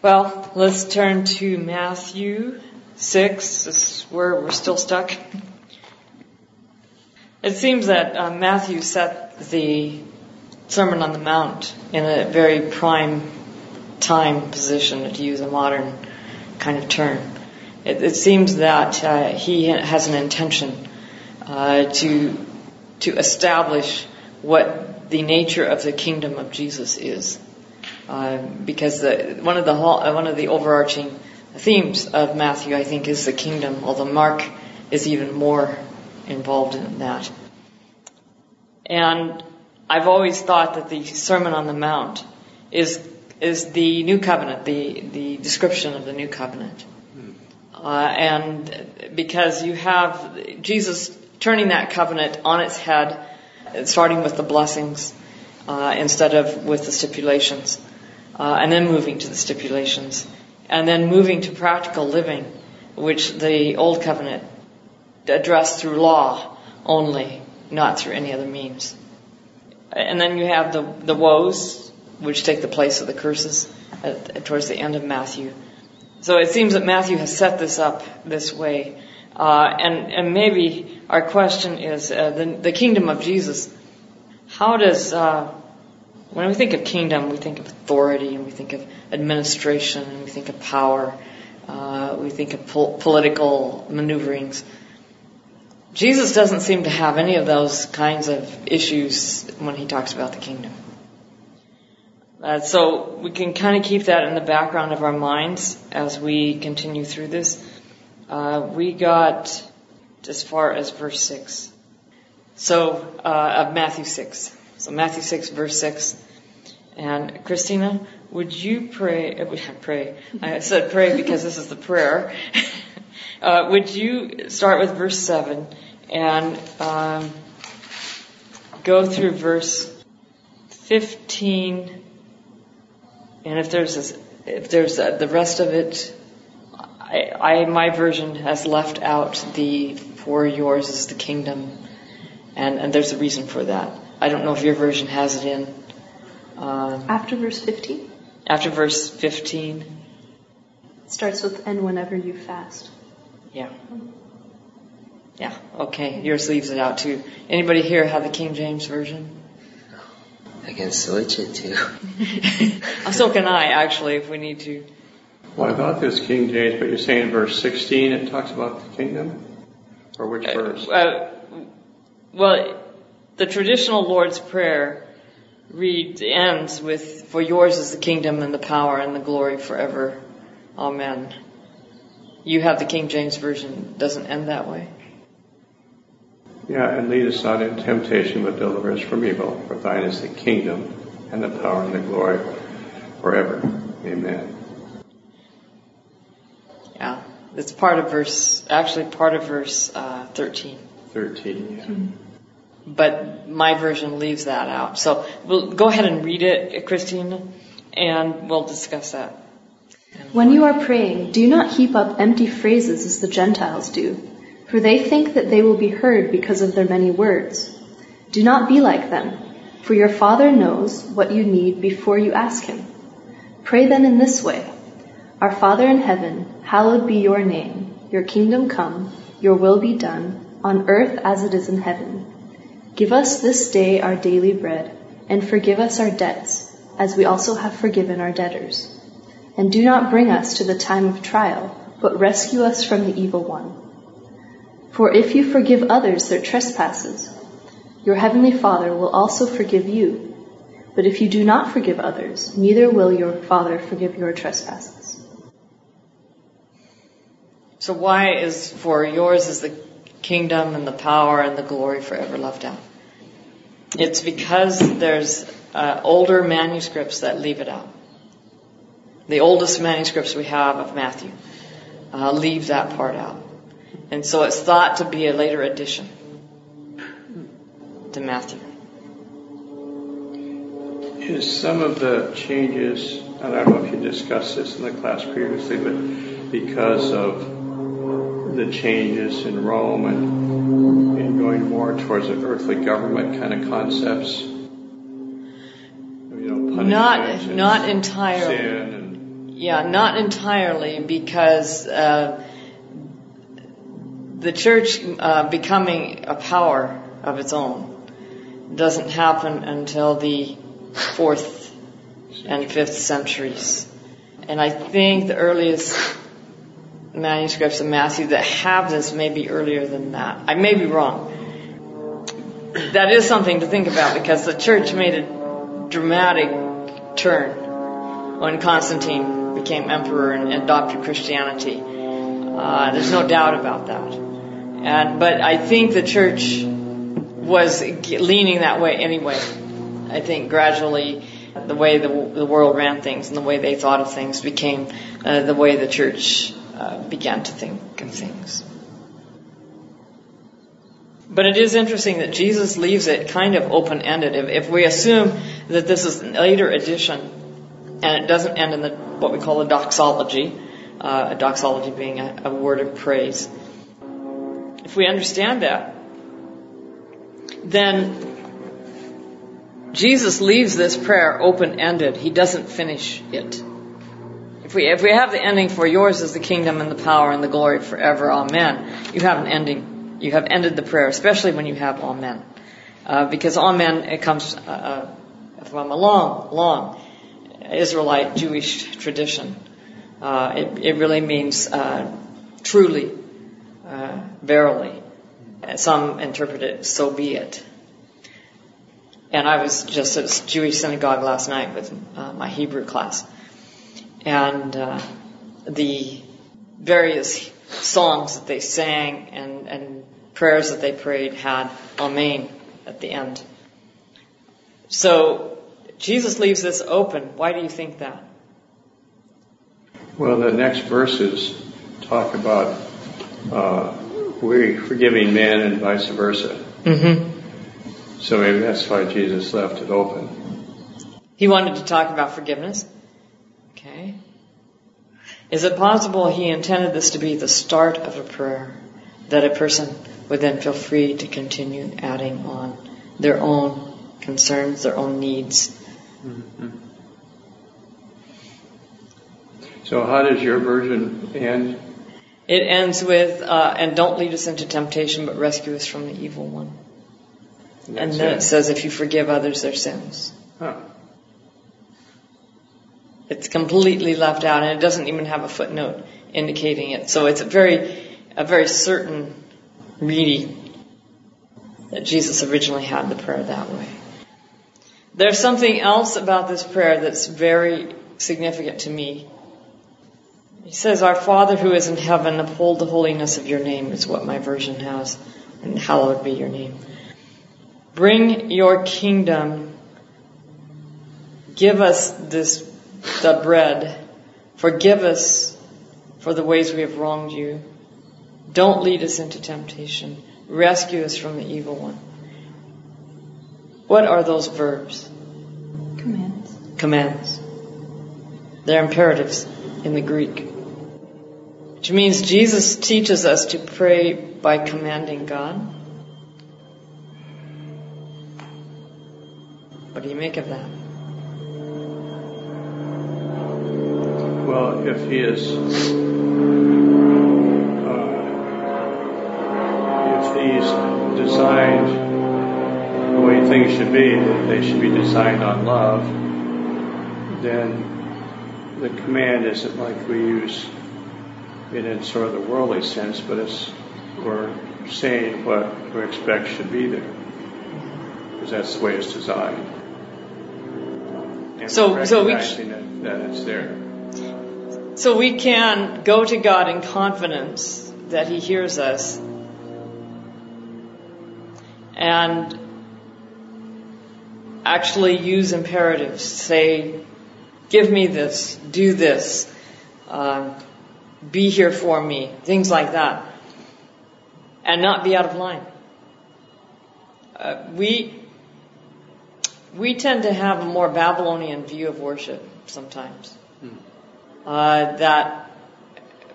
Well, let's turn to Matthew 6. This is where we're still stuck. It seems that uh, Matthew set the Sermon on the Mount in a very prime time position, to use a modern kind of term. It, it seems that uh, he has an intention uh, to to establish what the nature of the kingdom of Jesus is. Uh, because the, one of the uh, one of the overarching themes of Matthew, I think, is the kingdom. Although Mark is even more involved in that. And I've always thought that the Sermon on the Mount is is the new covenant, the the description of the new covenant. Uh, and because you have Jesus turning that covenant on its head, starting with the blessings uh, instead of with the stipulations and then moving to the stipulations, and then moving to practical living, which the Old Covenant addressed through law only, not through any other means. And then you have the, the woes, which take the place of the curses at, towards the end of Matthew. So it seems that Matthew has set this up this way. Uh, and, and maybe our question is uh, the, the kingdom of Jesus. How does uh, when we think of kingdom, we think of authority and we think of administration and we think of power. Uh, we think of pol- political maneuverings. Jesus doesn't seem to have any of those kinds of issues when he talks about the kingdom. Uh, so we can kind of keep that in the background of our minds as we continue through this. Uh, we got as far as verse 6. So, uh, of Matthew 6. So Matthew 6 verse 6. And Christina, would you pray, uh, pray, I said pray because this is the prayer. uh, would you start with verse 7 and um, go through verse 15 and if there's this, if there's a, the rest of it, I, I, my version has left out the for yours is the kingdom, and, and there's a reason for that. I don't know if your version has it in. Um, after verse 15? After verse 15. It starts with, and whenever you fast. Yeah. Yeah, okay. Yours leaves it out too. Anybody here have the King James Version? I can switch it too. so can I, actually, if we need to. Well, I thought this King James, but you're saying verse 16 it talks about the kingdom? Or which uh, verse? Uh, well, the traditional Lord's Prayer read ends with, For yours is the kingdom and the power and the glory forever. Amen. You have the King James Version, it doesn't end that way? Yeah, and lead us not into temptation, but deliver us from evil. For thine is the kingdom and the power and the glory forever. Amen. Yeah, it's part of verse, actually part of verse uh, 13. 13, yeah. Mm-hmm but my version leaves that out. So we'll go ahead and read it, Christine, and we'll discuss that. When you are praying, do not heap up empty phrases as the Gentiles do, for they think that they will be heard because of their many words. Do not be like them, for your Father knows what you need before you ask Him. Pray then in this way Our Father in heaven, hallowed be your name, your kingdom come, your will be done, on earth as it is in heaven. Give us this day our daily bread, and forgive us our debts, as we also have forgiven our debtors. And do not bring us to the time of trial, but rescue us from the evil one. For if you forgive others their trespasses, your heavenly Father will also forgive you. But if you do not forgive others, neither will your Father forgive your trespasses. So why is for yours is the kingdom and the power and the glory forever left out? It's because there's uh, older manuscripts that leave it out. The oldest manuscripts we have of Matthew uh, leave that part out. And so it's thought to be a later addition to Matthew. Is some of the changes, and I don't know if you discussed this in the class previously, but because of the changes in Rome and going more towards an earthly government kind of concepts? You know, not not entirely. Yeah, not entirely because uh, the church uh, becoming a power of its own doesn't happen until the fourth and fifth centuries. And I think the earliest manuscripts of Matthew that have this may be earlier than that. I may be wrong. That is something to think about because the church made a dramatic turn when Constantine became emperor and adopted Christianity. Uh, there's no doubt about that. And but I think the church was leaning that way anyway. I think gradually the way the, the world ran things and the way they thought of things became uh, the way the church began to think of things. But it is interesting that Jesus leaves it kind of open ended. If, if, we assume that this is an later edition and it doesn't end in the, what we call a doxology, uh, a doxology being a, a word of praise, if we understand that, then Jesus leaves this prayer open ended. He doesn't finish it. If we, if we have the ending for yours is the kingdom and the power and the glory forever, amen, you have an ending. You have ended the prayer, especially when you have amen. Uh, because amen, it comes uh, uh from a long, long Israelite Jewish tradition. Uh, it, it, really means uh, truly, uh, verily. Some interpret it, so be it. And I was just at a Jewish synagogue last night with my Hebrew class. And uh, the various songs that they sang and, and prayers that they prayed had Amen at the end. So Jesus leaves this open. Why do you think that? Well, the next verses talk about uh, we forgiving men and vice versa. Mm-hmm. So maybe that's why Jesus left it open. He wanted to talk about forgiveness. Okay. Is it possible he intended this to be the start of a prayer that a person would then feel free to continue adding on their own concerns, their own needs? Mm-hmm. So how does your version end? It ends with, uh, and don't lead us into temptation, but rescue us from the evil one. And, and then it. it. says, if you forgive others their sins. Huh. It's completely left out, and it doesn't even have a footnote indicating it. So it's a very, a very certain reading that Jesus originally had the prayer that way. There's something else about this prayer that's very significant to me he says, Our Father who is in heaven, uphold the holiness of your name, is what my version has, and hallowed be your name. Bring your kingdom. Give us this, the bread. Forgive us for the ways we have wronged you. Don't lead us into temptation. Rescue us from the evil one. What are those verbs? Commands. Commands. They're imperatives in the Greek. Which means Jesus teaches us to pray by commanding God. What do you make of that? Well, if he is, uh, if he's designed the way things should be, that they should be designed on love, then the command isn't like we use it in sort of the worldly sense, but it's we're saying what we expect should be there because that's the way it's designed. And so, so we that, that it's there. So we can go to God in confidence that He hears us, and actually use imperatives. Say, "Give me this. Do this." Uh, be here for me, things like that, and not be out of line. Uh, we we tend to have a more Babylonian view of worship sometimes. Hmm. Uh, that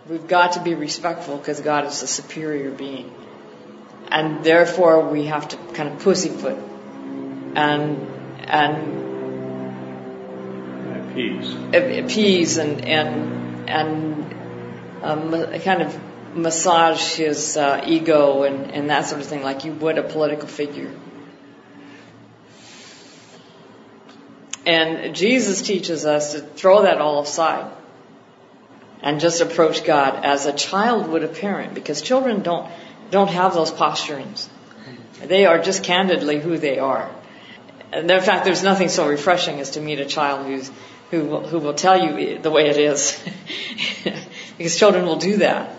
we've got to be respectful because God is a superior being, and therefore we have to kind of pussyfoot and and Appease. appease and and and um, kind of massage his uh, ego and, and that sort of thing, like you would a political figure. And Jesus teaches us to throw that all aside and just approach God as a child would a parent, because children don't don't have those posturings. They are just candidly who they are. And in fact, there's nothing so refreshing as to meet a child who's who will, who will tell you the way it is, because children will do that.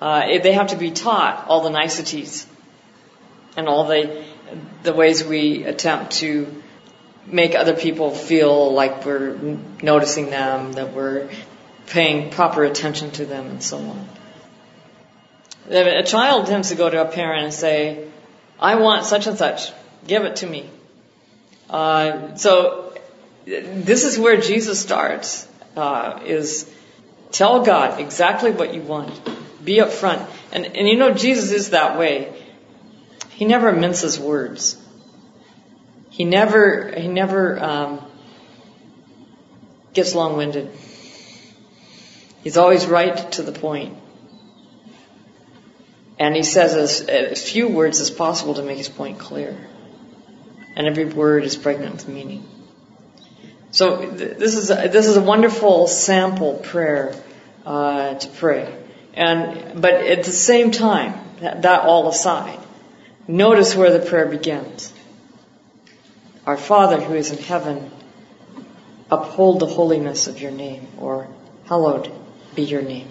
Uh, they have to be taught all the niceties and all the the ways we attempt to make other people feel like we're noticing them, that we're paying proper attention to them, and so on. A child tends to go to a parent and say, "I want such and such. Give it to me." Uh, so this is where Jesus starts. Uh, is tell God exactly what you want. Be upfront. And and you know Jesus is that way. He never minces words. He never he never um, gets long-winded. He's always right to the point. And he says as, as few words as possible to make his point clear. And every word is pregnant with meaning. So th- this is a, this is a wonderful sample prayer uh, to pray. And but at the same time, that, that all aside, notice where the prayer begins. Our Father who is in heaven, uphold the holiness of your name, or hallowed be your name.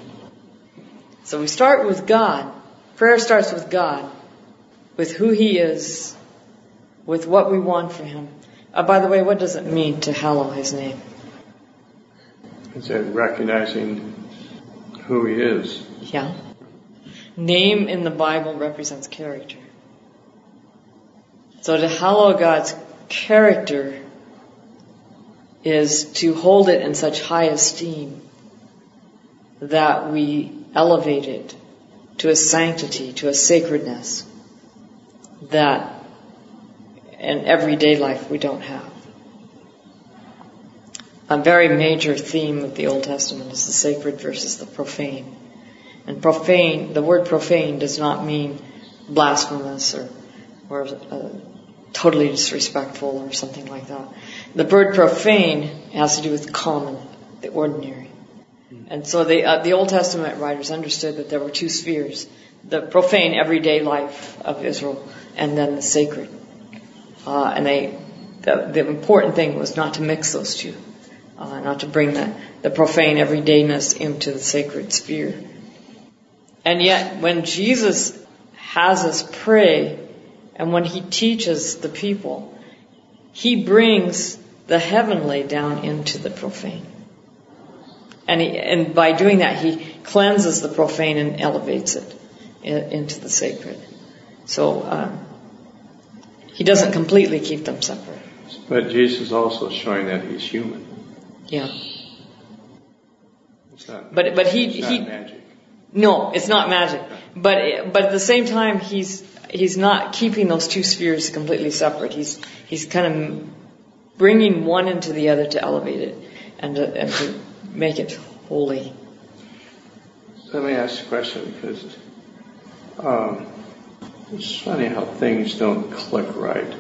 So we start with God. Prayer starts with God, with who He is, with what we want for Him. Uh, by the way, what does it mean to hallow His name? It's it recognizing who He is? Yeah. Name in the Bible represents character. So to hallow God's character is to hold it in such high esteem that we elevate it to a sanctity, to a sacredness that in everyday life we don't have. A very major theme of the Old Testament is the sacred versus the profane. And profane, the word profane does not mean blasphemous or, or uh, totally disrespectful or something like that. The word profane has to do with common, the ordinary. And so the, uh, the Old Testament writers understood that there were two spheres, the profane everyday life of Israel and then the sacred. Uh, and they, the, the, important thing was not to mix those two, uh, not to bring the, the profane everydayness into the sacred sphere. And yet, when Jesus has us pray, and when he teaches the people, he brings the heavenly down into the profane. And, he, and by doing that, he cleanses the profane and elevates it into the sacred. So um, he doesn't completely keep them separate. But Jesus is also showing that he's human. Yeah. It's not, but but he he magic. no, it's not magic. But but at the same time, he's he's not keeping those two spheres completely separate. He's he's kind of bringing one into the other to elevate it and to, and to make it holy. Let me ask a question because um, it's funny how things don't click right.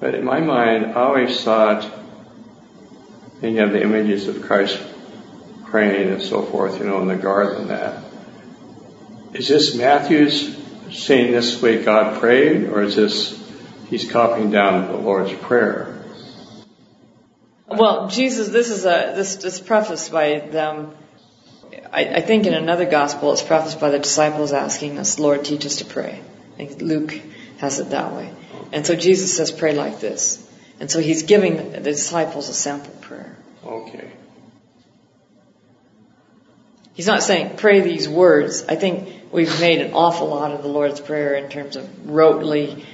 But in my mind, I always thought, and you have the images of Christ praying and so forth, you know, in the garden that. Is this Matthew's saying this way God prayed, or is this he's copying down the Lord's Prayer? Well, Jesus, this is a this is prefaced by them. I, I think in another gospel, it's prefaced by the disciples asking us, "Lord, teach us to pray." I think Luke has it that way, and so Jesus says, "Pray like this," and so he's giving the, the disciples a sample prayer. Okay. He's not saying pray these words. I think we've made an awful lot of the Lord's Prayer in terms of rotely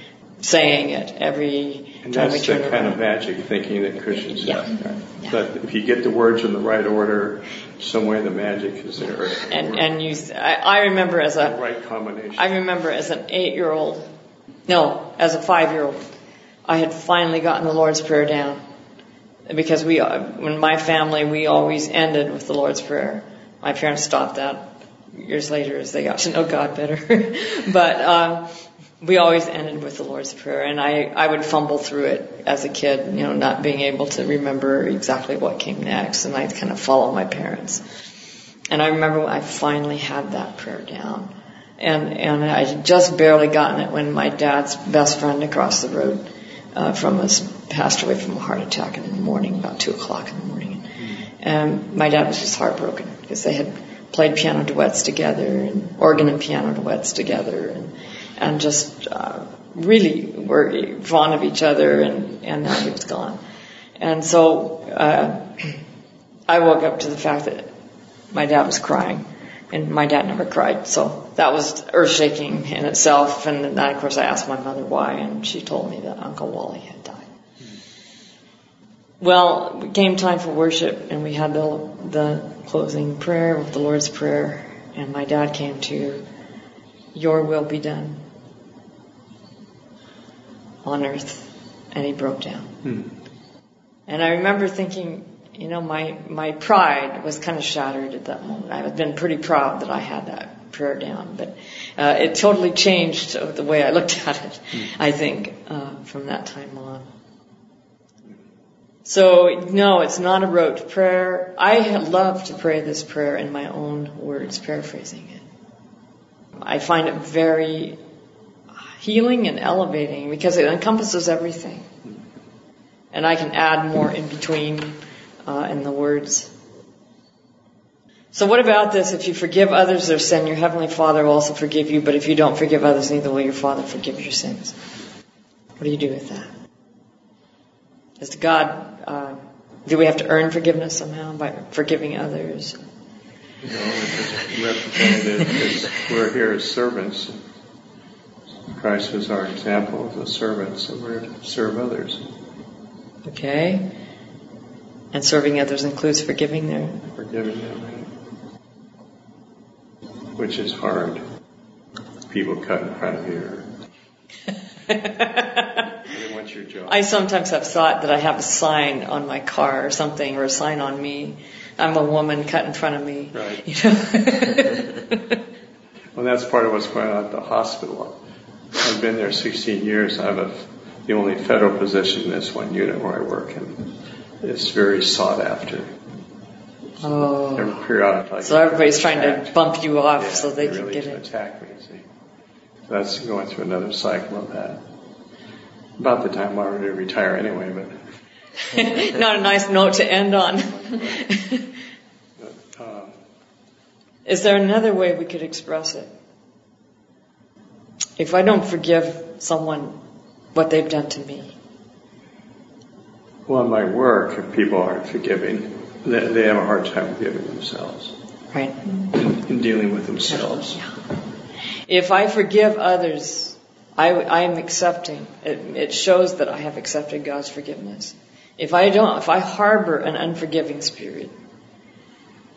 saying it every And that's the kind of magic thinking that Christians have. But if you get the words in the right order, some way the magic is there. And and you, I, I remember as a, right combination. I remember as an eight-year-old, no, as a five-year-old, I had finally gotten the Lord's Prayer down. because we, in my family, we always ended with the Lord's Prayer. My parents stopped that years later as they got to know God better. but um, we always ended with the Lord's Prayer, and I, I would fumble through it as a kid, you know, not being able to remember exactly what came next, and I'd kind of follow my parents. And I remember when I finally had that prayer down, and and I had just barely gotten it when my dad's best friend across the road uh, from us passed away from a heart attack in the morning, about two o'clock in the morning, and my dad was just heartbroken because they had played piano duets together and organ and piano duets together and and just uh, really were fond of each other and and now he was gone. And so uh, I woke up to the fact that my dad was crying and my dad never cried. So that was earth shaking in itself and then of course I asked my mother why and she told me that Uncle Wally had died. Well, it came time for worship, and we had the the closing prayer with the Lord's Prayer, and my dad came to, "Your will be done on earth," and he broke down. Hmm. And I remember thinking, you know, my my pride was kind of shattered at that moment. I had been pretty proud that I had that prayer down, but uh, it totally changed the way I looked at it. I think uh, from that time on. So, no, it's not a rote prayer. I love to pray this prayer in my own words, paraphrasing it. I find it very healing and elevating because it encompasses everything. And I can add more in between uh, in the words. So what about this? If you forgive others their sin, your heavenly Father will also forgive you. But if you don't forgive others, neither will your Father forgive your sins. What do you do with that? Does God uh, do we have to earn forgiveness somehow by forgiving others? No, it's representative we're here as servants. Christ was our example of a servant, so we're to serve others. Okay. And serving others includes forgiving them. Forgiving them, right? Which is hard. People cut in front of you. What's your job? I sometimes have thought that I have a sign on my car or something, or a sign on me. I'm a woman, cut in front of me. Right. You know? well, that's part of what's going on at the hospital. I've been there 16 years. I have a, the only federal position in this one unit where I work, and it's very sought after. Oh. Every periodically. So everybody's trying to bump you off Yeah, so they they're can really get it. attack me. See, so that's going through another cycle of that. About the time I'm ready to retire anyway, but Not a nice note to end on. um, Is there another way we could express it? If I don't forgive someone what they've done to me, well, in my work, if people aren't forgiving, they, they have a hard time forgiving themselves right? in dealing with themselves. Yeah. If I forgive others, I, I am accepting. It, it shows that I have accepted God's forgiveness. If I don't, if I harbor an unforgiving spirit,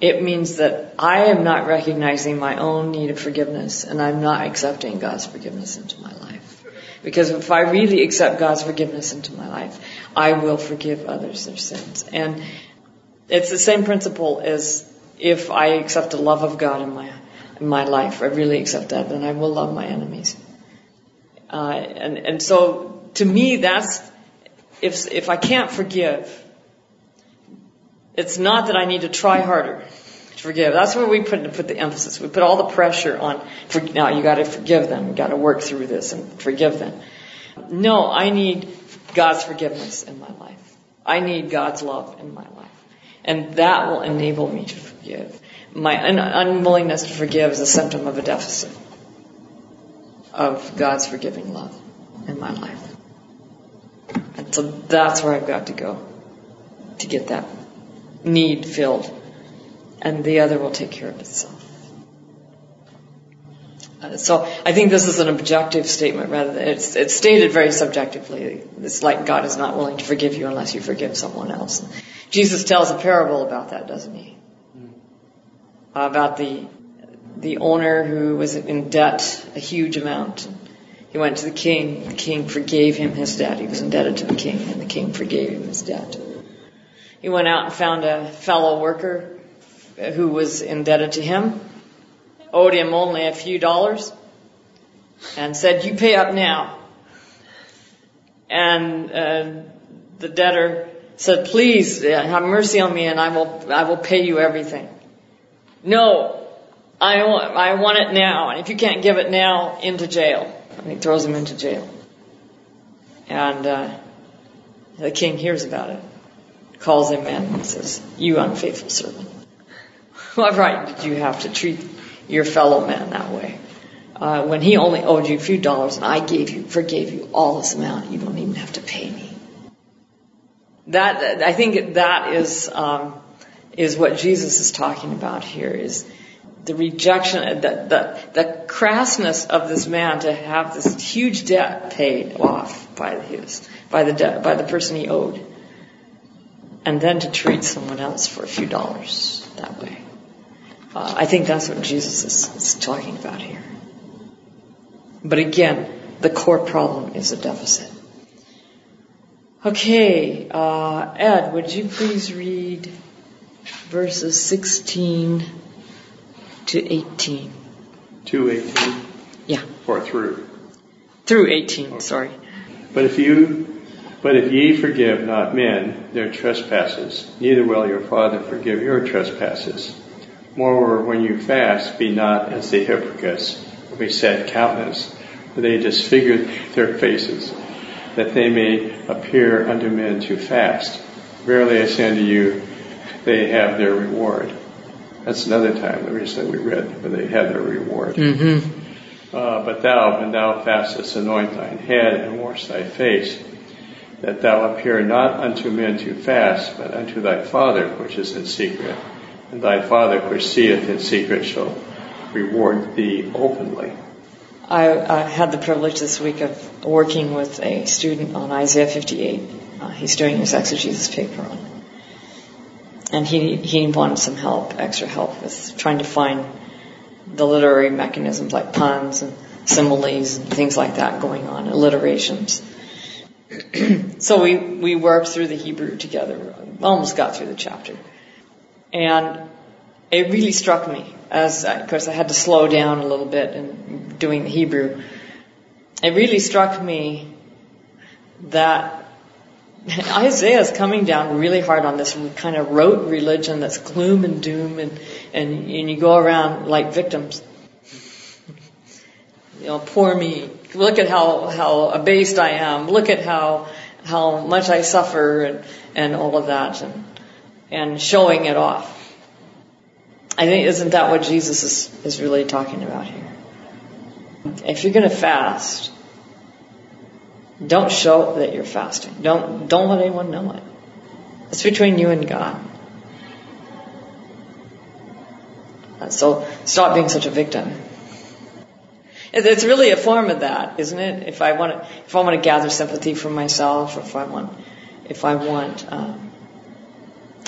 it means that I am not recognizing my own need of forgiveness and I'm not accepting God's forgiveness into my life. Because if I really accept God's forgiveness into my life, I will forgive others their sins. And it's the same principle as if I accept the love of God in my in my life. I really accept that, then I will love my enemies. Uh, and and so to me, that's if if I can't forgive, it's not that I need to try harder to forgive. That's where we put put the emphasis. We put all the pressure on. For, now you got to forgive them. You got to work through this and forgive them. No, I need God's forgiveness in my life. I need God's love in my life, and that will enable me to forgive. My un- unwillingness to forgive is a symptom of a deficit of God's forgiving love in my life. And so that's where I've got to go to get that need filled. And the other will take care of itself. Uh, so I think this is an objective statement rather than it's, it's stated very subjectively. It's like God is not willing to forgive you unless you forgive someone else. Jesus tells a parable about that, doesn't he? About the the owner who was in debt a huge amount. He went to the king. The king forgave him his debt. He was indebted to the king, and the king forgave him his debt. He went out and found a fellow worker who was indebted to him, owed him only a few dollars, and said, "You pay up now." And uh, the debtor said, "Please uh, have mercy on me, and I will I will pay you everything." No, I want I want it now, and if you can't give it now, into jail. And he throws him into jail. And uh, the king hears about it, calls him in, and says, "You unfaithful servant, what right did you have to treat your fellow man that way?" Uh, when he only owed you a few dollars and I gave you, forgave you all this amount, you don't even have to pay me. That, I think that is, um, is what Jesus is talking about here is the rejection, the, the, the crassness of this man to have this huge debt paid off by his, by the debt, by the person he owed. And then to treat someone else for a few dollars that way. Uh, I think that's what Jesus is, is talking about here. But again, the core problem is a deficit. Okay, uh, Ed, would you please read verses 16 to 18? To 18? Yeah. Or through? Through 18, sorry. But if you, but if ye forgive not men their trespasses, neither will your Father forgive your trespasses. Moreover, when you fast, be not as the hypocrites we said countenance, for they disfigure their faces, that they may appear unto men to fast. Verily I say unto you, they have their reward. That's another time the reason that we read, where they have their reward. Mm-hmm. Uh, but thou, when thou fastest, anoint thine head and wash thy face, that thou appear not unto men to fast, but unto thy Father which is in secret. And thy Father which seeth in secret shall reward thee openly. I, had the privilege this week of working with a student on Isaiah 58. Uh, he's doing his exegesis paper on it. And he, he wanted some help, extra help with trying to find the literary mechanisms like puns and similes and things like that going on, alliterations. so we, worked through the Hebrew together, almost got through the chapter. And it really struck me as, of course I had to slow down a little bit in doing the Hebrew. It really struck me that Isaiah is coming down really hard on this kind of rote religion that's gloom and doom and, and, and you go around like victims. You know, poor me. Look at how, how abased I am. Look at how, how much I suffer and, and all of that and, and showing it off. I think, isn't that what Jesus is, is really talking about here? If you're going to fast, don't show that you're fasting. Don't, don't let anyone know it. It's between you and God. So stop being such a victim. It's really a form of that, isn't it? If I want to, if I want to gather sympathy for myself, or if I want, if I want um,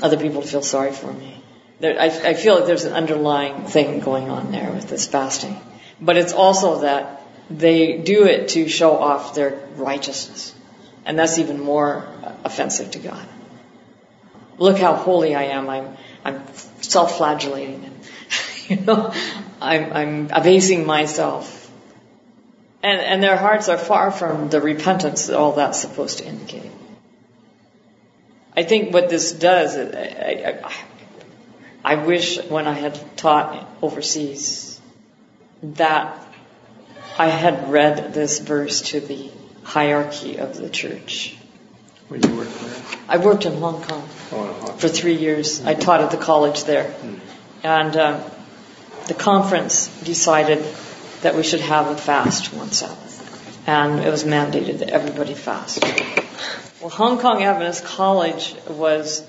other people to feel sorry for me, there, I, I feel like there's an underlying thing going on there with this fasting. But it's also that they do it to show off their righteousness. And that's even more offensive to God. Look how holy I am. I'm, I'm self-flagellating. you know, I'm, I'm abasing myself. And, and their hearts are far from the repentance that all that's supposed to indicate. I think what this does, I, I, I wish when I had taught overseas that I had read this verse to the hierarchy of the church. When you worked there? I worked in Hong Kong Oh, in Hong Kong. for three years. I taught at the college there. And uh, the conference decided that we should have a fast one Sabbath. And it was mandated that everybody fast. Well, Hong Kong Adventist College was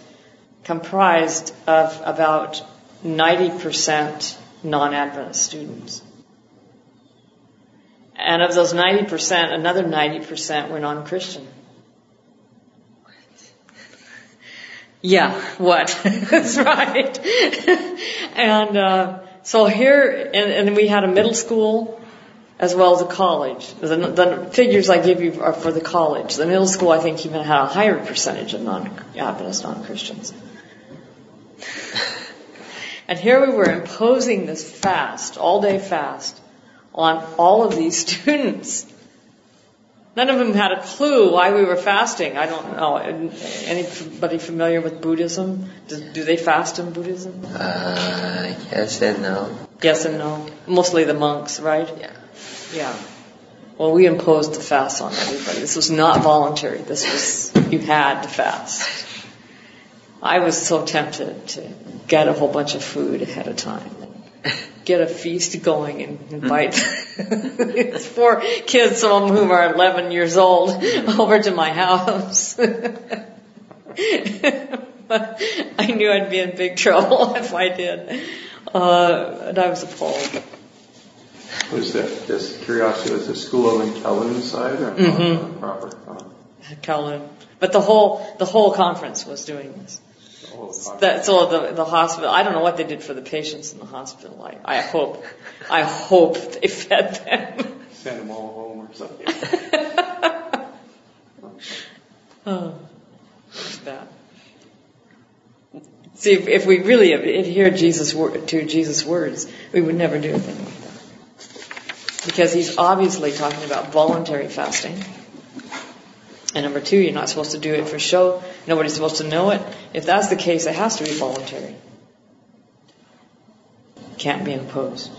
comprised of about 90% non-Adventist students. And of those 90%, another 90% were non-Christian. Yeah, what? That's right. and uh, so here, and, and we had a middle school as well as a college. The, the figures I give you are for the college. The middle school, I think, even had a higher percentage of non-Adventist, non-Christians. and here we were imposing this fast, all-day fast, on all of these students. None of them had a clue why we were fasting. I don't know. Anybody familiar with Buddhism? Do, do they fast in Buddhism? Uh, yes and no. Yes and no. Mostly the monks, right? Yeah. Yeah. Well, we imposed the fast on everybody. This was not voluntary. This was, you had to fast. I was so tempted to get a whole bunch of food ahead of time get a feast going and invite it's four kids, some of whom are 11 years old, over to my house. but I knew I'd be in big trouble if I did. Uh, and I was appalled. Was that just curiosity? Was the school in Kowloon side or mm-hmm. proper? Oh. Kowloon, but the whole the whole conference was doing this. That, all the, the hospital, I don't know what they did for the patients in the hospital. I, I hope, I hope they fed them. Send them all home or something. oh, bad. See, if, if we really adhere Jesus to Jesus' words, we would never do anything like that. Because he's obviously talking about voluntary fasting and number two, you're not supposed to do it for show. Nobody's supposed to know it. If that's the case, it has to be voluntary. Can't be imposed.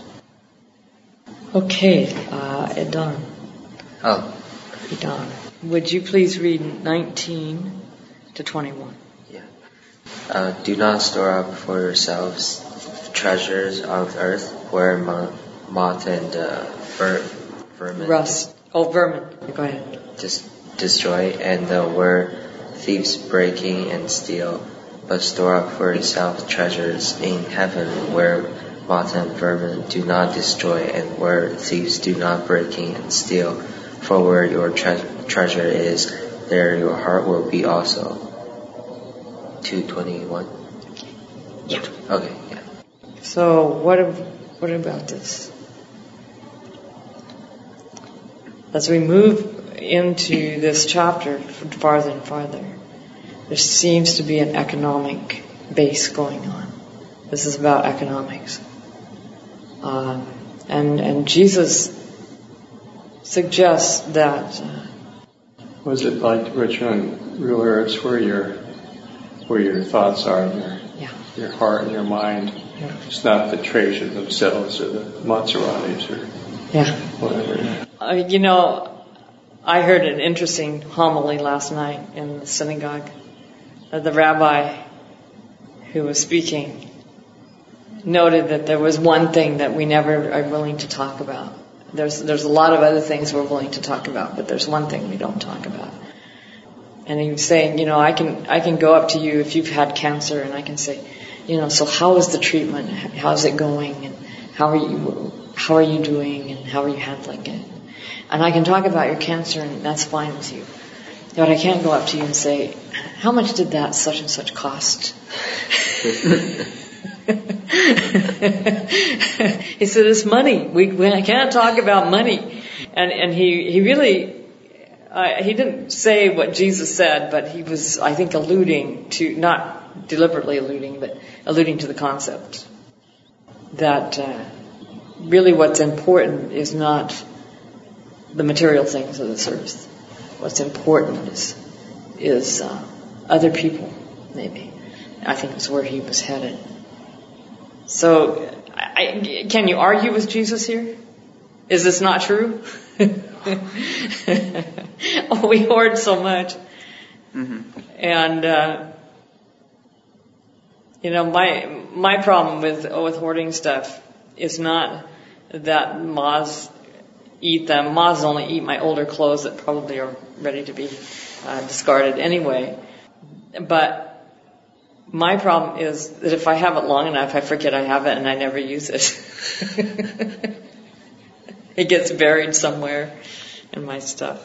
Okay, uh, Edon. Oh. Edon. Would you please read 19 to 21? Yeah. Uh, do not store up for yourselves treasures on earth where moth and uh, vermin. Rust. Oh, vermin. Go ahead. Just destroy, and the were thieves breaking and steal, but store up for yourself treasures in heaven where moth and vermin do not destroy, and where thieves do not break in and steal. For where your tre- treasure is, there your heart will be also. 221? Yeah. Okay, yeah. So, what, what about this? As we move into this chapter farther and farther, there seems to be an economic base going on. This is about economics. Um, and, and Jesus suggests that. Uh, Was it like rich on real earths where your, where your thoughts are, your, yeah. your heart and your mind? Yeah. It's not the treasure themselves or the Maseratis or yeah. whatever. Uh, you know, I heard an interesting homily last night in the synagogue. The rabbi who was speaking noted that there was one thing that we never are willing to talk about. There's, there's a lot of other things we're willing to talk about, but there's one thing we don't talk about. And he was saying, you know, I can, I can go up to you if you've had cancer and I can say, you know, so how is the treatment? How's it going? And how are you, how are you doing? And how are you handling it? And I can talk about your cancer and that's fine with you. But I can't go up to you and say, how much did that such and such cost? he said, it's money. We, we can't talk about money. And, and he, he really, uh, he didn't say what Jesus said, but he was, I think, alluding to, not deliberately alluding, but alluding to the concept that uh, really what's important is not the material things of this earth. What's important is is uh, other people, maybe. I think is where he was headed. So, I, can you argue with Jesus here? Is this not true? oh, we hoard so much, mm-hmm. and uh, you know, my my problem with with hoarding stuff is not that moths eat them. Moths only eat my older clothes that probably are ready to be uh, discarded anyway. But my problem is that if I have it long enough, I forget I have it and I never use it. it gets buried somewhere in my stuff.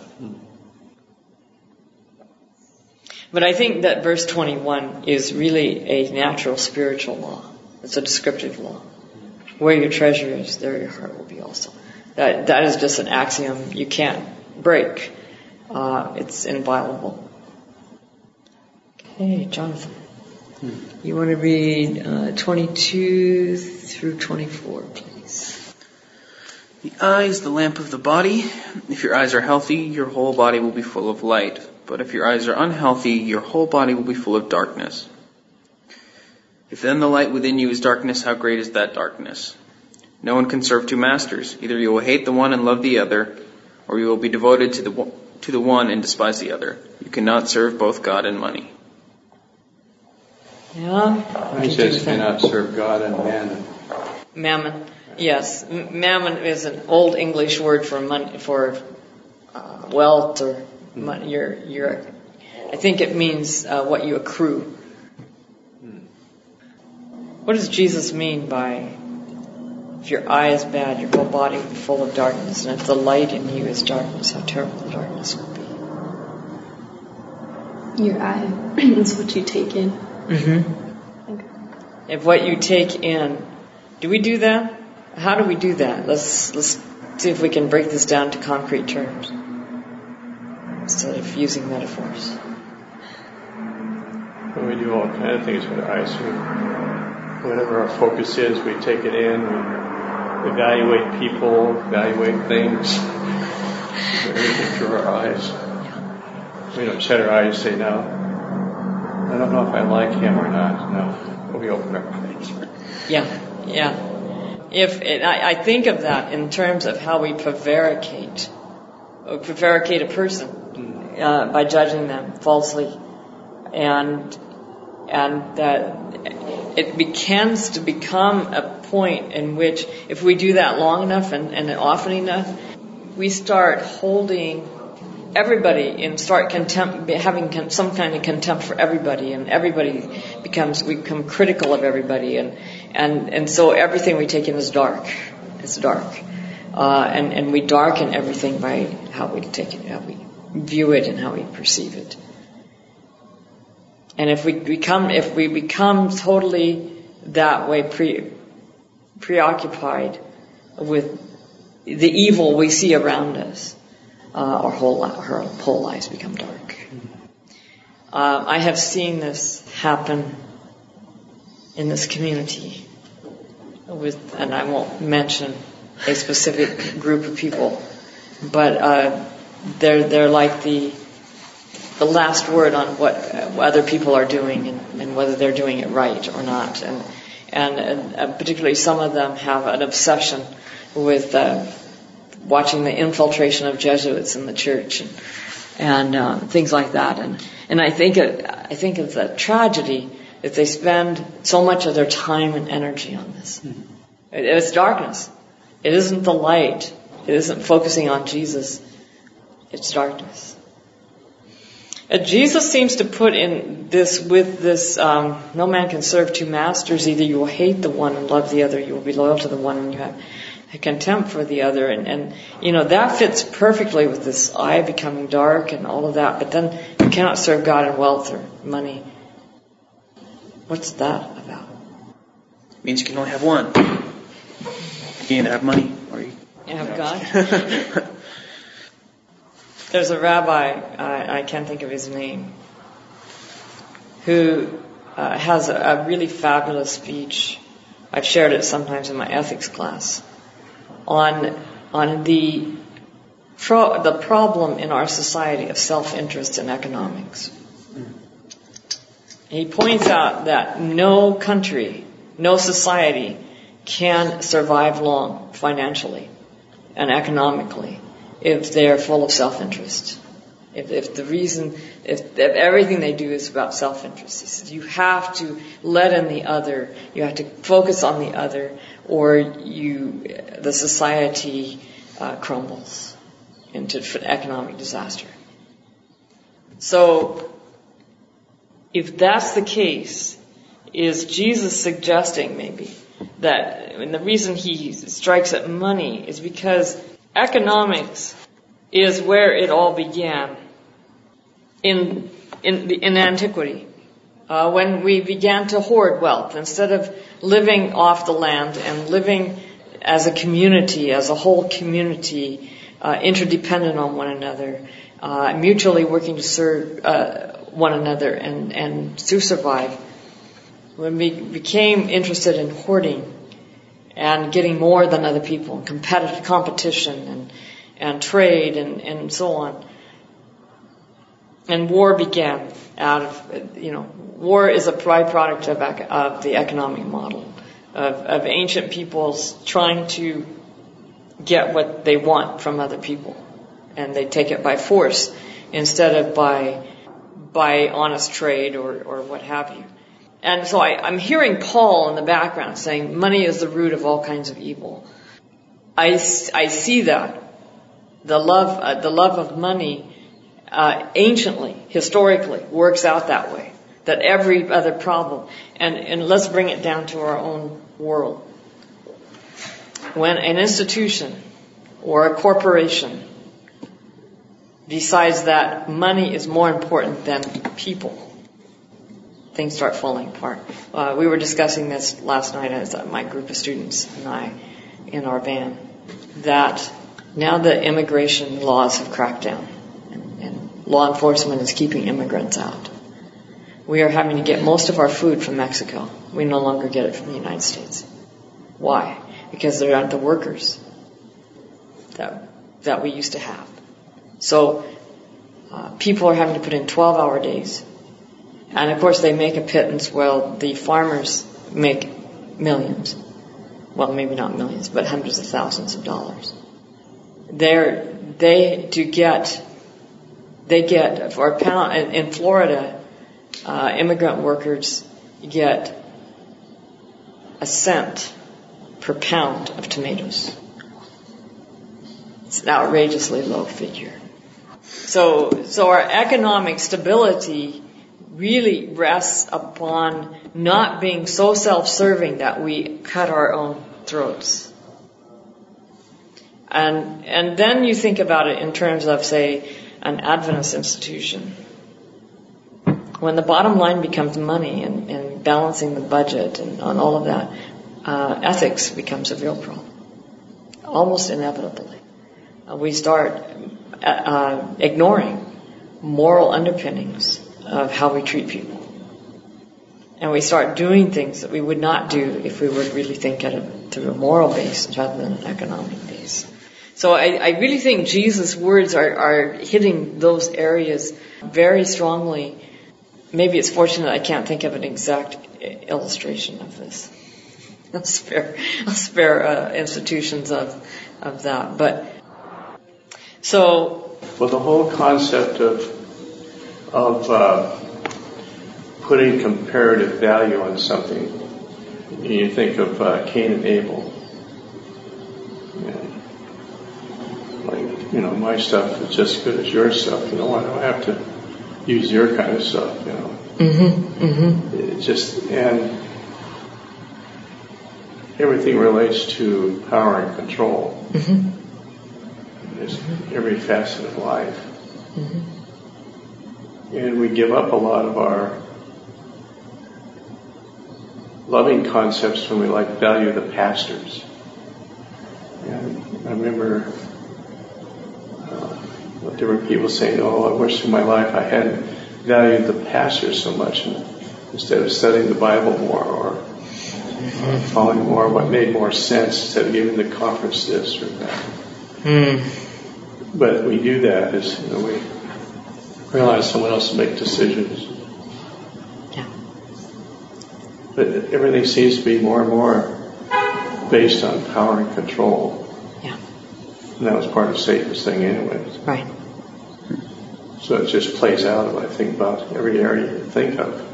But I think that verse 21 is really a natural spiritual law. It's a descriptive law. Where your treasure is, there your heart will be also. That, that is just an axiom you can't break. Uh, it's inviolable. Okay, Jonathan. You want to read uh, 22 through 24, please. The eye is the lamp of the body. If your eyes are healthy, your whole body will be full of light. But if your eyes are unhealthy, your whole body will be full of darkness. If then the light within you is darkness, how great is that darkness? No one can serve two masters. Either you will hate the one and love the other, or you will be devoted to the, to the one and despise the other. You cannot serve both God and money. Yeah. He says, cannot serve God and mammon. Mammon. Yes, mammon is an old English word for money, for uh, wealth or money. Your, your, I think it means uh, what you accrue. What does Jesus mean by if your eye is bad, your whole body will be full of darkness, and if the light in you is darkness, how terrible the darkness will be? Your eye is what you take in. Mm-hmm. Okay. If what you take in, do we do that? How do we do that? Let's let's see if we can break this down to concrete terms instead of using metaphors. Well, we do all kinds of things with eyes. We whatever our focus is, we take it in, we evaluate people, evaluate things, everything through our eyes. We don't shut our eyes and say, no, I don't know if I like him or not. No, we open our eyes. Yeah, yeah. If it, I, I think of that in terms of how we prevaricate, or prevaricate a person mm. uh, by judging them falsely, and and that it begins to become a point in which if we do that long enough and, and often enough, we start holding everybody and start contempt, having some kind of contempt for everybody, and everybody becomes we become critical of everybody, and and and so everything we take in is dark. It's dark, uh, and and we darken everything by how we take it, how we view it, and how we perceive it. And if we become, if we become totally that way pre, preoccupied with the evil we see around us, uh, our whole, whole lives become dark. Uh, I have seen this happen in this community with, and I won't mention a specific group of people, but uh, they're they're like the the last word on what other people are doing and, and whether they're doing it right or not. And, and, and uh, particularly some of them have an obsession with uh, watching the infiltration of Jesuits in the church and, and uh, things like that. And, and I think it, I think it's a tragedy that they spend so much of their time and energy on this. Mm-hmm. It, it's darkness. It isn't the light. It isn't focusing on Jesus. It's darkness. Uh, Jesus seems to put in this with this, um, no man can serve two masters. Either you will hate the one and love the other, you will be loyal to the one and you have a contempt for the other. And, and, you know, that fits perfectly with this eye becoming dark and all of that. But then you cannot serve God in wealth or money. What's that about? It means you can only have one. You can either have money or you, you have God. There's a rabbi, I, I can't think of his name, who uh, has a, a really fabulous speech. I've shared it sometimes in my ethics class on on the pro, the problem in our society of self-interest in economics. He points out that no country, no society can survive long financially and economically if they're full of self-interest. If, if the reason, if, if, everything they do is about self-interest, he says you have to let in the other, you have to focus on the other, or you, the society uh, crumbles into economic disaster. So, if that's the case, is Jesus suggesting maybe that, and the reason he strikes at money is because economics is where it all began in, in, in antiquity. Uh, when we began to hoard wealth instead of living off the land and living as a community, as a whole community, uh, interdependent on one another, uh, mutually working to serve uh, one another and, and to survive. When we became interested in hoarding and getting more than other people, and competitive competition and, and trade and, and so on, and war began out of, you know, war is a byproduct of, of the economic model of, of ancient peoples trying to get what they want from other people. And they take it by force instead of by, by honest trade or, or what have you. And so I, I'm hearing Paul in the background saying money is the root of all kinds of evil. I, I see that. The love, uh, the love of money, uh, anciently, historically, works out that way. That every other problem, and, and let's bring it down to our own world. When an institution or a corporation decides that money is more important than people, things start falling apart. Uh, we were discussing this last night as my group of students and I in our van, that now the immigration laws have cracked down and, and law enforcement is keeping immigrants out. We are having to get most of our food from Mexico. We no longer get it from the United States. Why? Because there aren't the workers that, that we used to have. So, uh, people are having to put in 12 hour days. And of course they make a pittance while the farmers make millions. Well, maybe not millions, but hundreds of thousands of dollars. They're, they, to get, they get, for a pound, in, Florida, uh, immigrant workers get a cent per pound of tomatoes. It's an outrageously low figure. So, so our economic stability really rests upon not being so self-serving that we cut our own throats. And, and then you think about it in terms of, say, an Adventist institution. When the bottom line becomes money and, and balancing the budget and on all of that, uh, ethics becomes a real problem. Almost inevitably. Uh, we start uh, uh, ignoring moral underpinnings of how we treat people. And we start doing things that we would not do if we would really think at it through a moral base rather than an economic base. So I, I really think Jesus' words are, are hitting those areas very strongly. Maybe it's fortunate I can't think of an exact illustration of this. I'll spare, I'll spare uh, institutions of, of that. But so. Well, the whole concept of, of uh, putting comparative value on something, you think of uh, Cain and Abel. And like, you know, my stuff is just as good as your stuff. You know, I don't have to use your kind of stuff? You know. Mm-hmm, mm-hmm. It just and everything relates to power and control. Mm-hmm. There's every facet of life. And we give up a lot of our loving concepts when we like value the pastors. And I remember uh, different people saying, "Oh, I wish in my life I hadn't valued the pastors so much, and instead of studying the Bible more, or following more what made more sense instead of giving the conference this or that." Mm. But we do that as you know, we realize someone else will make decisions. Yeah. But everything seems to be more and more based on power and control. Yeah. And that was part of Satan's thing anyways. Right. So it just plays out, of, I think, about every area you think of.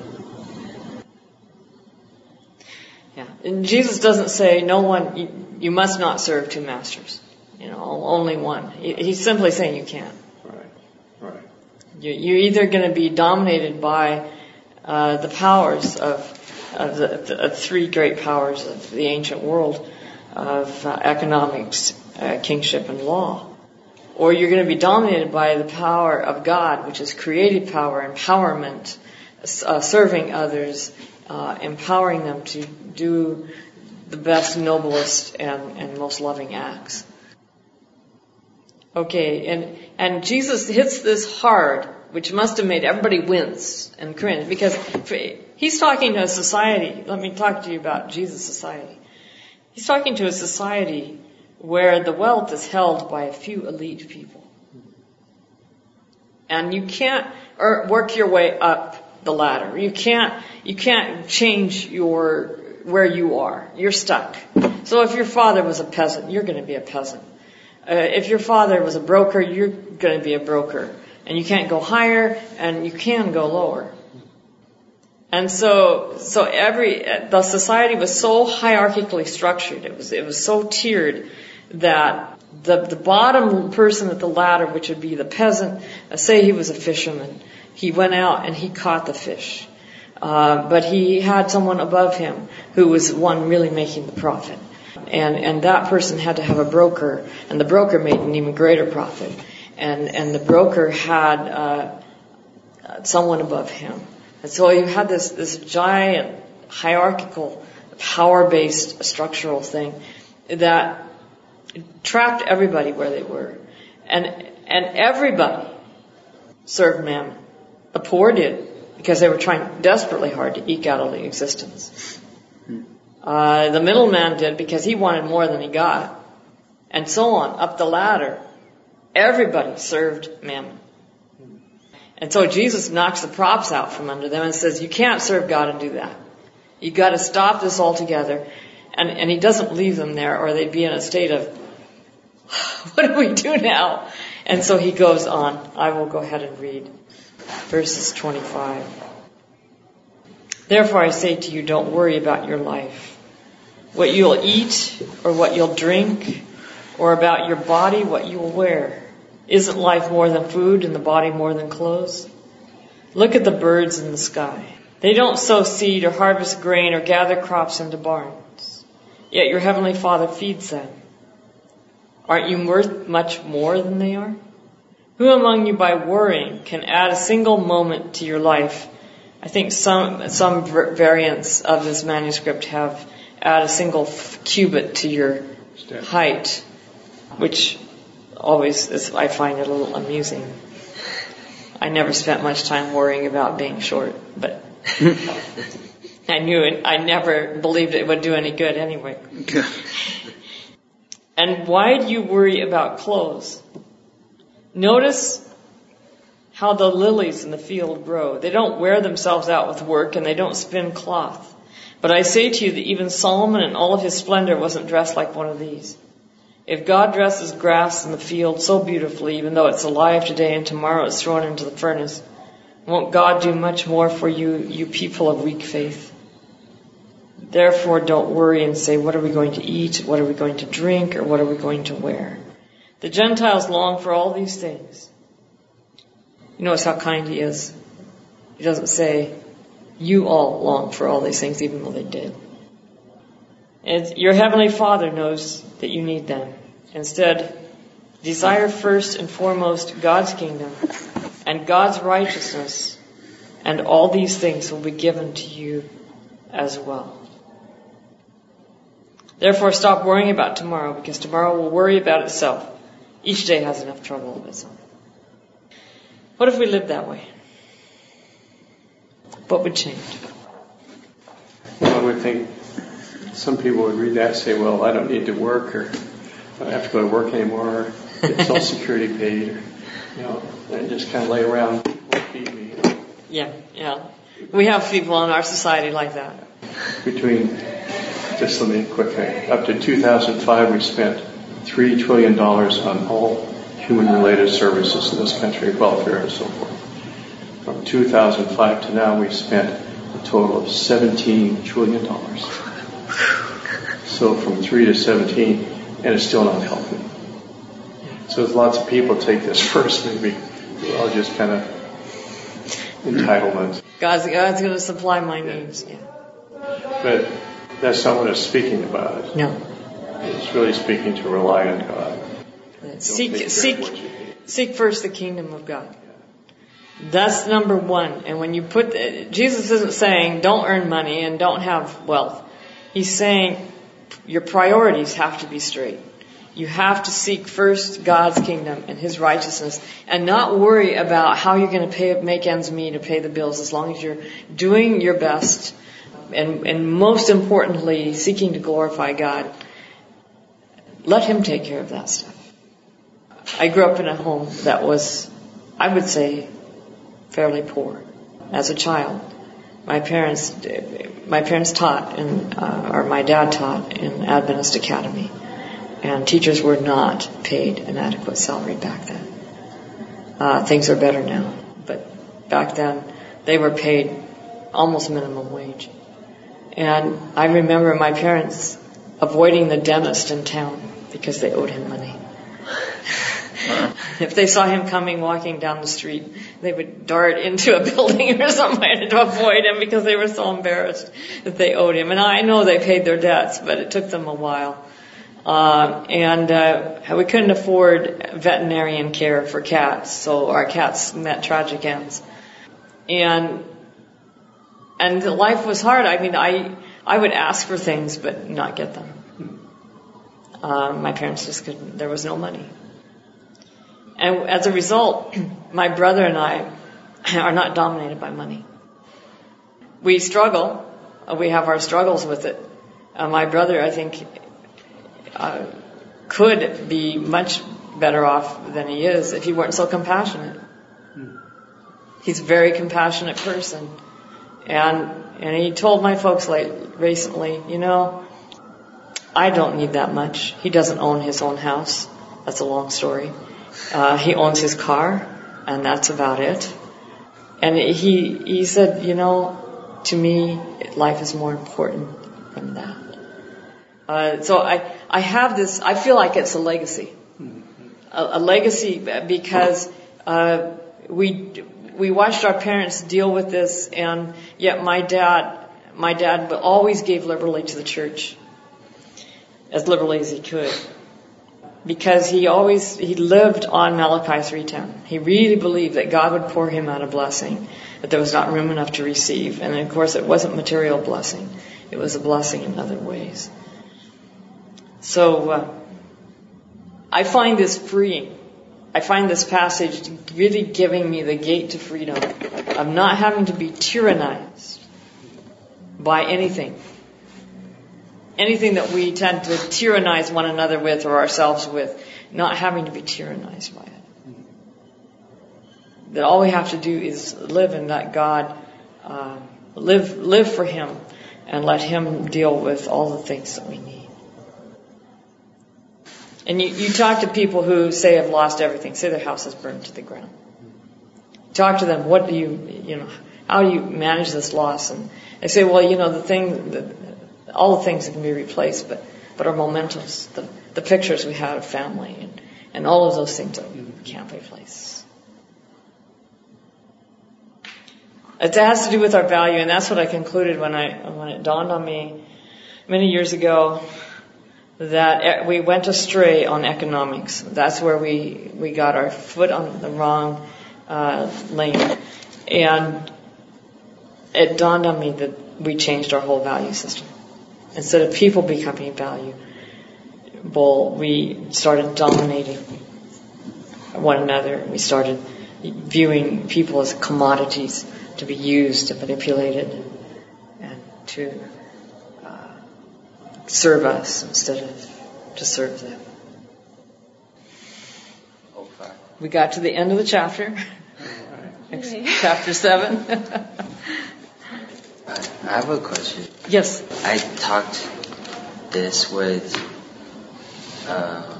Yeah. And Jesus doesn't say no one, you, you must not serve two masters. You know, only one. He, he's simply saying you can't. You're either going to be dominated by uh, the powers of, the, three great powers of the ancient world of uh, economics, uh, kingship, and law, or you're going to be dominated by the power of God, which is creative power, empowerment, serving others, empowering them to do the best, noblest, and most loving acts. Okay, and, Jesus hits this hard, which must have made everybody wince and cringe, because he's talking to a society, let me talk to you about Jesus' society. He's talking to a society where the wealth is held by a few elite people. And you can't work your way up the ladder. You can't, you can't change your, where you are. You're stuck. So if your father was a peasant, you're going to be a peasant. Uh, if your father was a broker, you're going to be a broker. And you can't go higher and you can go lower. And so, so every, the society was so hierarchically structured. It was, it was so tiered that the, the bottom person at the ladder, which would be the peasant, uh, say he was a fisherman, he went out and he caught the fish. Uh, but he had someone above him who was one really making the profit. And, and that person had to have a broker, and the broker made an even greater profit. And, and the broker had, uh, someone above him. And so you had this, this giant hierarchical, power-based structural thing that trapped everybody where they were. And, and everybody served mammon. The poor did, because they were trying desperately hard to eke out a existence. Uh, the middleman did because he wanted more than he got. And so on, up the ladder. Everybody served mammon. And so Jesus knocks the props out from under them and says, you can't serve God and do that. You gotta stop this altogether. And, and he doesn't leave them there or they'd be in a state of, what do we do now? And so he goes on. I will go ahead and read verses 25. Therefore I say to you, don't worry about your life. What you'll eat or what you'll drink or about your body, what you will wear. Isn't life more than food and the body more than clothes? Look at the birds in the sky. They don't sow seed or harvest grain or gather crops into barns. Yet your heavenly Father feeds them. Aren't you worth much more than they are? Who among you by worrying can add a single moment to your life? I think some, some variants of this manuscript have add a single cubit to your height, which always is, I find it a little amusing. I never spent much time worrying about being short, but I knew it, I never believed it would do any good anyway. and why do you worry about clothes? Notice how the lilies in the field grow. They don't wear themselves out with work and they don't spin cloth. But I say to you that even Solomon in all of his splendor wasn't dressed like one of these. If God dresses grass in the field so beautifully, even though it's alive today and tomorrow it's thrown into the furnace, won't God do much more for you, you people of weak faith? Therefore don't worry and say, what are we going to eat? What are we going to drink? Or what are we going to wear? The Gentiles long for all these things. You notice how kind he is. He doesn't say, you all long for all these things even though they did. And your heavenly Father knows that you need them. Instead, desire first and foremost God's kingdom and God's righteousness, and all these things will be given to you as well. Therefore, stop worrying about tomorrow because tomorrow will worry about itself. Each day has enough trouble of its own. What if we lived that way? What would change? Well, I would think some people would read that and say, well, I don't need to work or I don't have to go to work anymore, or get Social Security paid, or, you know, and just kind of lay around feed me. Yeah, yeah. We have people in our society like that. Between, just let me quick up to 2005 we spent $3 trillion on all human related services in this country, welfare and so forth. From 2005 to now, we've spent a total of 17 trillion dollars. So from three to 17, and it's still not helping. So there's lots of people take this first, maybe. I'll just kind of entitlement. God's, God's going to supply my needs. Yeah. But that's not what it's speaking about. It. No. It's really speaking to rely on God. Seek, seek, seek first the kingdom of God. That's number one. And when you put, Jesus isn't saying don't earn money and don't have wealth. He's saying your priorities have to be straight. You have to seek first God's kingdom and His righteousness and not worry about how you're going to pay, make ends meet to pay the bills as long as you're doing your best and, and most importantly, seeking to glorify God. Let Him take care of that stuff. I grew up in a home that was, I would say, fairly poor as a child. My parents, my parents taught in, uh, or my dad taught in Adventist Academy, and teachers were not paid an adequate salary back then. Uh, things are better now, but back then they were paid almost minimum wage. And I remember my parents avoiding the dentist in town because they owed him money. If they saw him coming walking down the street, they would dart into a building or something to avoid him because they were so embarrassed that they owed him. And I know they paid their debts, but it took them a while. Uh, and uh, we couldn't afford veterinarian care for cats, so our cats met tragic ends. And and life was hard. I mean, I I would ask for things but not get them. Uh, my parents just couldn't. There was no money. And as a result, my brother and I are not dominated by money. We struggle. We have our struggles with it. Uh, my brother, I think, uh, could be much better off than he is if he weren't so compassionate. He's a very compassionate person. And, and he told my folks like recently, you know, I don't need that much. He doesn't own his own house. That's a long story. Uh, he owns his car, and that's about it. And he he said, you know, to me, life is more important than that. Uh, so I I have this. I feel like it's a legacy, a, a legacy because uh, we we watched our parents deal with this, and yet my dad my dad always gave liberally to the church, as liberally as he could because he always he lived on Malachi 3:10. He really believed that God would pour him out a blessing, that there was not room enough to receive, and of course it wasn't material blessing; it was a blessing in other ways. So uh, I find this freeing. I find this passage really giving me the gate to freedom of not having to be tyrannized by anything anything that we tend to tyrannize one another with or ourselves with, not having to be tyrannized by it. That all we have to do is live and let God uh, live live for Him and let Him deal with all the things that we need. And you, you talk to people who say have lost everything, say their house is burned to the ground. Talk to them. What do you you know? How do you manage this loss? And they say, well, you know, the thing, the, all the things that can be replaced, but, but our mementos, the, the pictures we had of family and, and all of those things that we can't replace. It has to do with our value, and that's what I concluded when I when it dawned on me many years ago that we went astray on economics. That's where we we got our foot on the wrong uh, lane, and it dawned on me that we changed our whole value system. Instead of people becoming valuable, we started dominating one another. We started viewing people as commodities to be used and manipulated and to uh, serve us instead of to serve them. We got to the end of the chapter. chapter 7. I have a question. Yes. I talked this with, uh,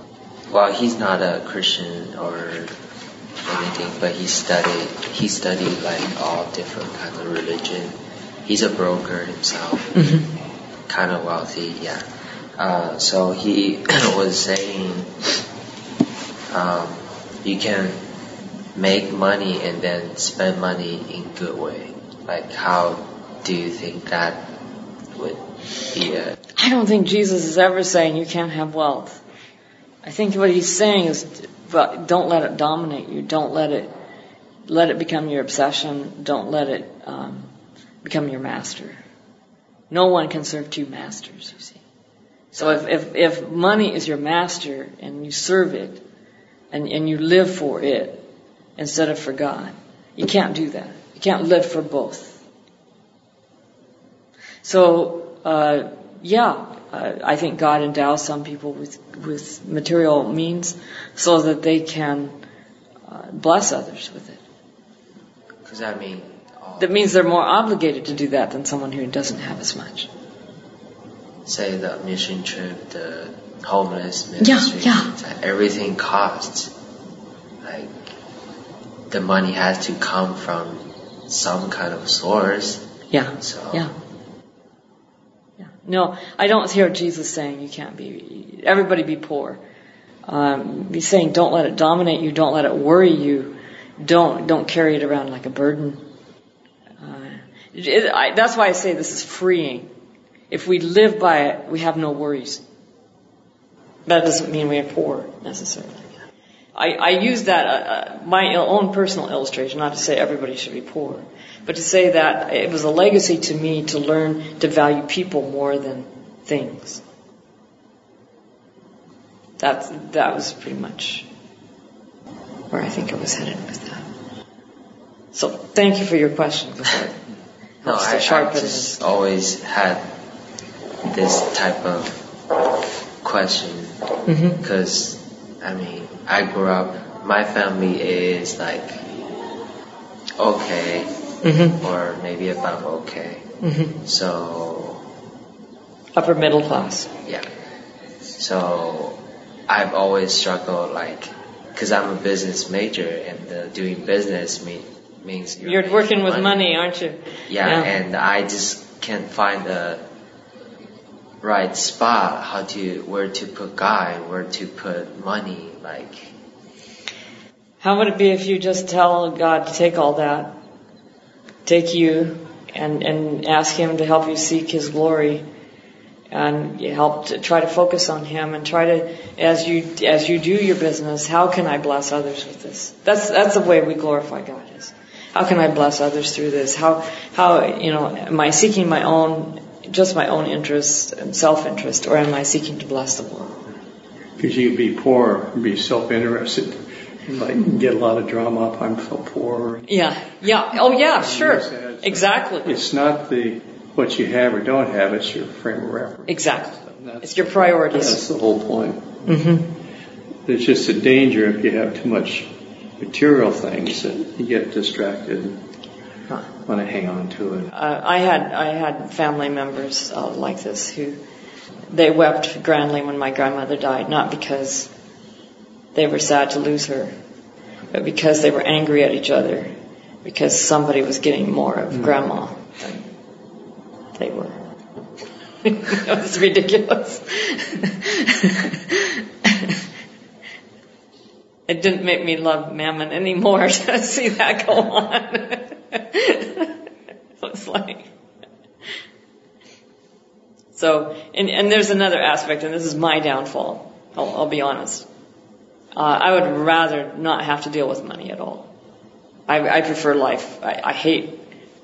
well, he's not a Christian or anything, but he studied, he studied like all different kinds of religion. He's a broker himself, mm-hmm. kind of wealthy, yeah. Uh, so he was saying, um, you can make money and then spend money in good way. Like how do you think that would be a... I don't think Jesus is ever saying you can't have wealth. I think what he's saying is, don't let it dominate you. Don't let it, let it become your obsession. Don't let it um, become your master. No one can serve two masters, you see. So if, if, if money is your master and you serve it and, and you live for it instead of for God, you can't do that. You can't live for both. So, uh, yeah, uh, I think God endows some people with, with material means so that they can uh, bless others with it. Because I mean, That means they're more obligated to do that than someone who doesn't have as much. say the mission trip, the homeless Yeah, ministry, yeah. like everything costs. Like the money has to come from some kind of source. Yeah. So Yeah. No, I don't hear Jesus saying you can't be, everybody be poor. Um, he's saying don't let it dominate you, don't let it worry you, don't, don't carry it around like a burden. Uh, it, I, that's why I say this is freeing. If we live by it, we have no worries. That doesn't mean we are poor necessarily. I, use that, uh, uh, my own personal illustration, not to say everybody should be poor, but to say that it was a legacy to me to learn to value people more than things. That's, that was pretty much where I think I was headed with that. So thank you for your question. No, I, I just always had this type of question Mhm. because I mean I grew up. My family is like okay Mhm. or maybe above okay. Mhm. So Upper middle class. yeah. So I've always struggled like because I'm a business major and uh, doing business me- means You're making working with money, aren't you? Yeah, Yeah. and I just can't find the right spot how to where to put God, where to put money. Like, How would it be if you just tell God to take all that, take you, and, and ask Him to help you seek His glory, and help to try to focus on Him, and try to, as you as you do your business, how can I bless others with this? That's that's the way we glorify God is. How can I bless others through this? How how you know am I seeking my own just my own interest and self interest, or am I seeking to bless the world? Because you can be poor and be self-interested and like get a lot of drama up. I'm so poor. Yeah, yeah, oh yeah, sure, yes. exactly. It's not the what you have or don't have. It's your frame of reference. Exactly. That's- It's your priorities. That's the whole point. hmm There's just a danger if you have too much material things that you get distracted. Want to hang on to it. Uh, I had I had family members uh, like this who they wept grandly when my grandmother died, not because they were sad to lose her, but because they were angry at each other because somebody was getting more of grandma than they were. that was ridiculous. it didn't make me love Mammon anymore to see that go on. was like. So, and, and there's another aspect, and this is my downfall. I'll, I'll be honest. Uh, I would rather not have to deal with money at all. I, I prefer life. I, I hate.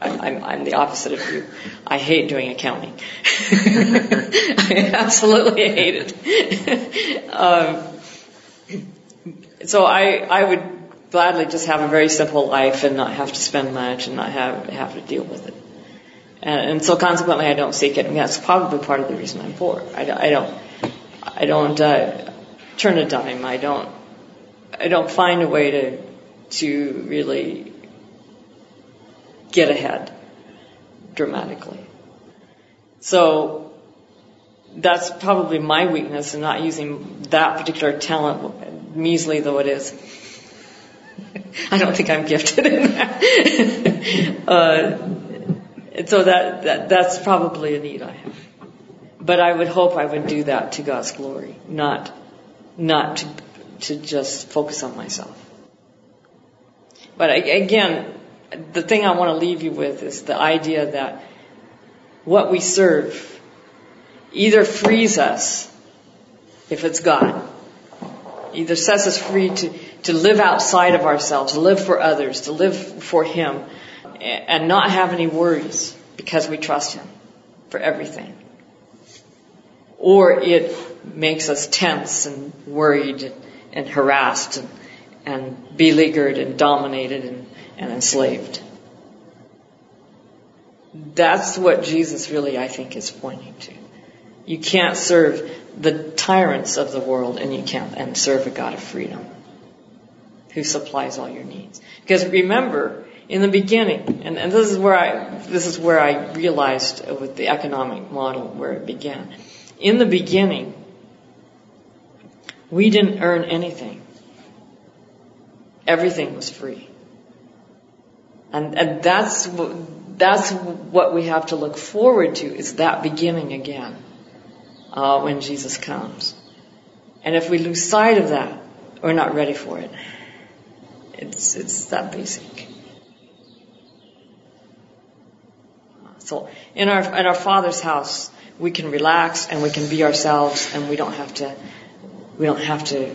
I'm, I'm the opposite of you. I hate doing accounting. I absolutely hate it. um, so I, I would gladly just have a very simple life and not have to spend much and not have have to deal with it. And, and so consequently, I don't seek it, and that's probably part of the reason I'm poor. I, don't- I don't, I don't uh, turn a dime. I don't, I don't find a way to to really get ahead dramatically. So that's probably my weakness in not using that particular talent, measly though it is. I don't think I'm gifted in that. uh, so that, that that's probably a need I have. But I would hope I would do that to God's glory, not not to to just focus on myself. But I, again, the thing I want to leave you with is the idea that what we serve either frees us, if it's God, either sets us free to, to live outside of ourselves, to live for others, to live for Him, and not have any worries because we trust Him for everything. or it makes us tense and worried and harassed and, and beleaguered and dominated and, and enslaved. That's what Jesus really, I think, is pointing to. You can't serve the tyrants of the world and you can't and serve a God of freedom who supplies all your needs. Because remember, in the beginning, and, and this is where I this is where I realized with the economic model where it began. In the beginning, we didn't earn anything. Everything was free. And, and that's, that's what we have to look forward to is that beginning again uh, when Jesus comes. And if we lose sight of that, we're not ready for it. It's, it's that basic. So in our, in our Father's house, we can relax and we can be ourselves and we don't have to, we don't have to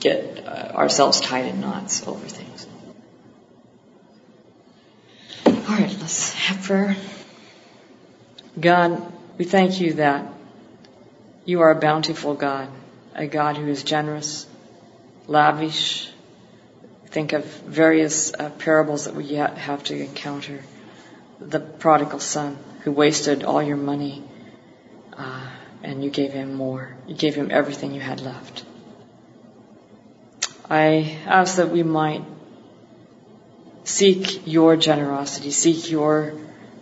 get uh, ourselves tied in knots over things. All right, let's have prayer. God, we thank you that you are a bountiful God, a God who is generous, lavish. Think of various uh, parables that we have to encounter. The prodigal son who wasted all your money uh, and you gave him more. You gave him everything you had left. I ask that we might seek your generosity, seek your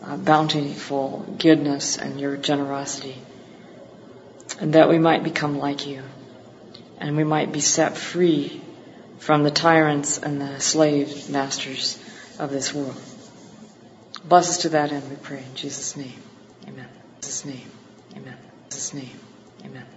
uh, bountiful goodness and your generosity, and that we might become like you, and we might be set free from the tyrants and the slave masters of this world. Bless us to that end, we pray. In Jesus' name, amen. In Jesus' name, amen. In Jesus' name, amen.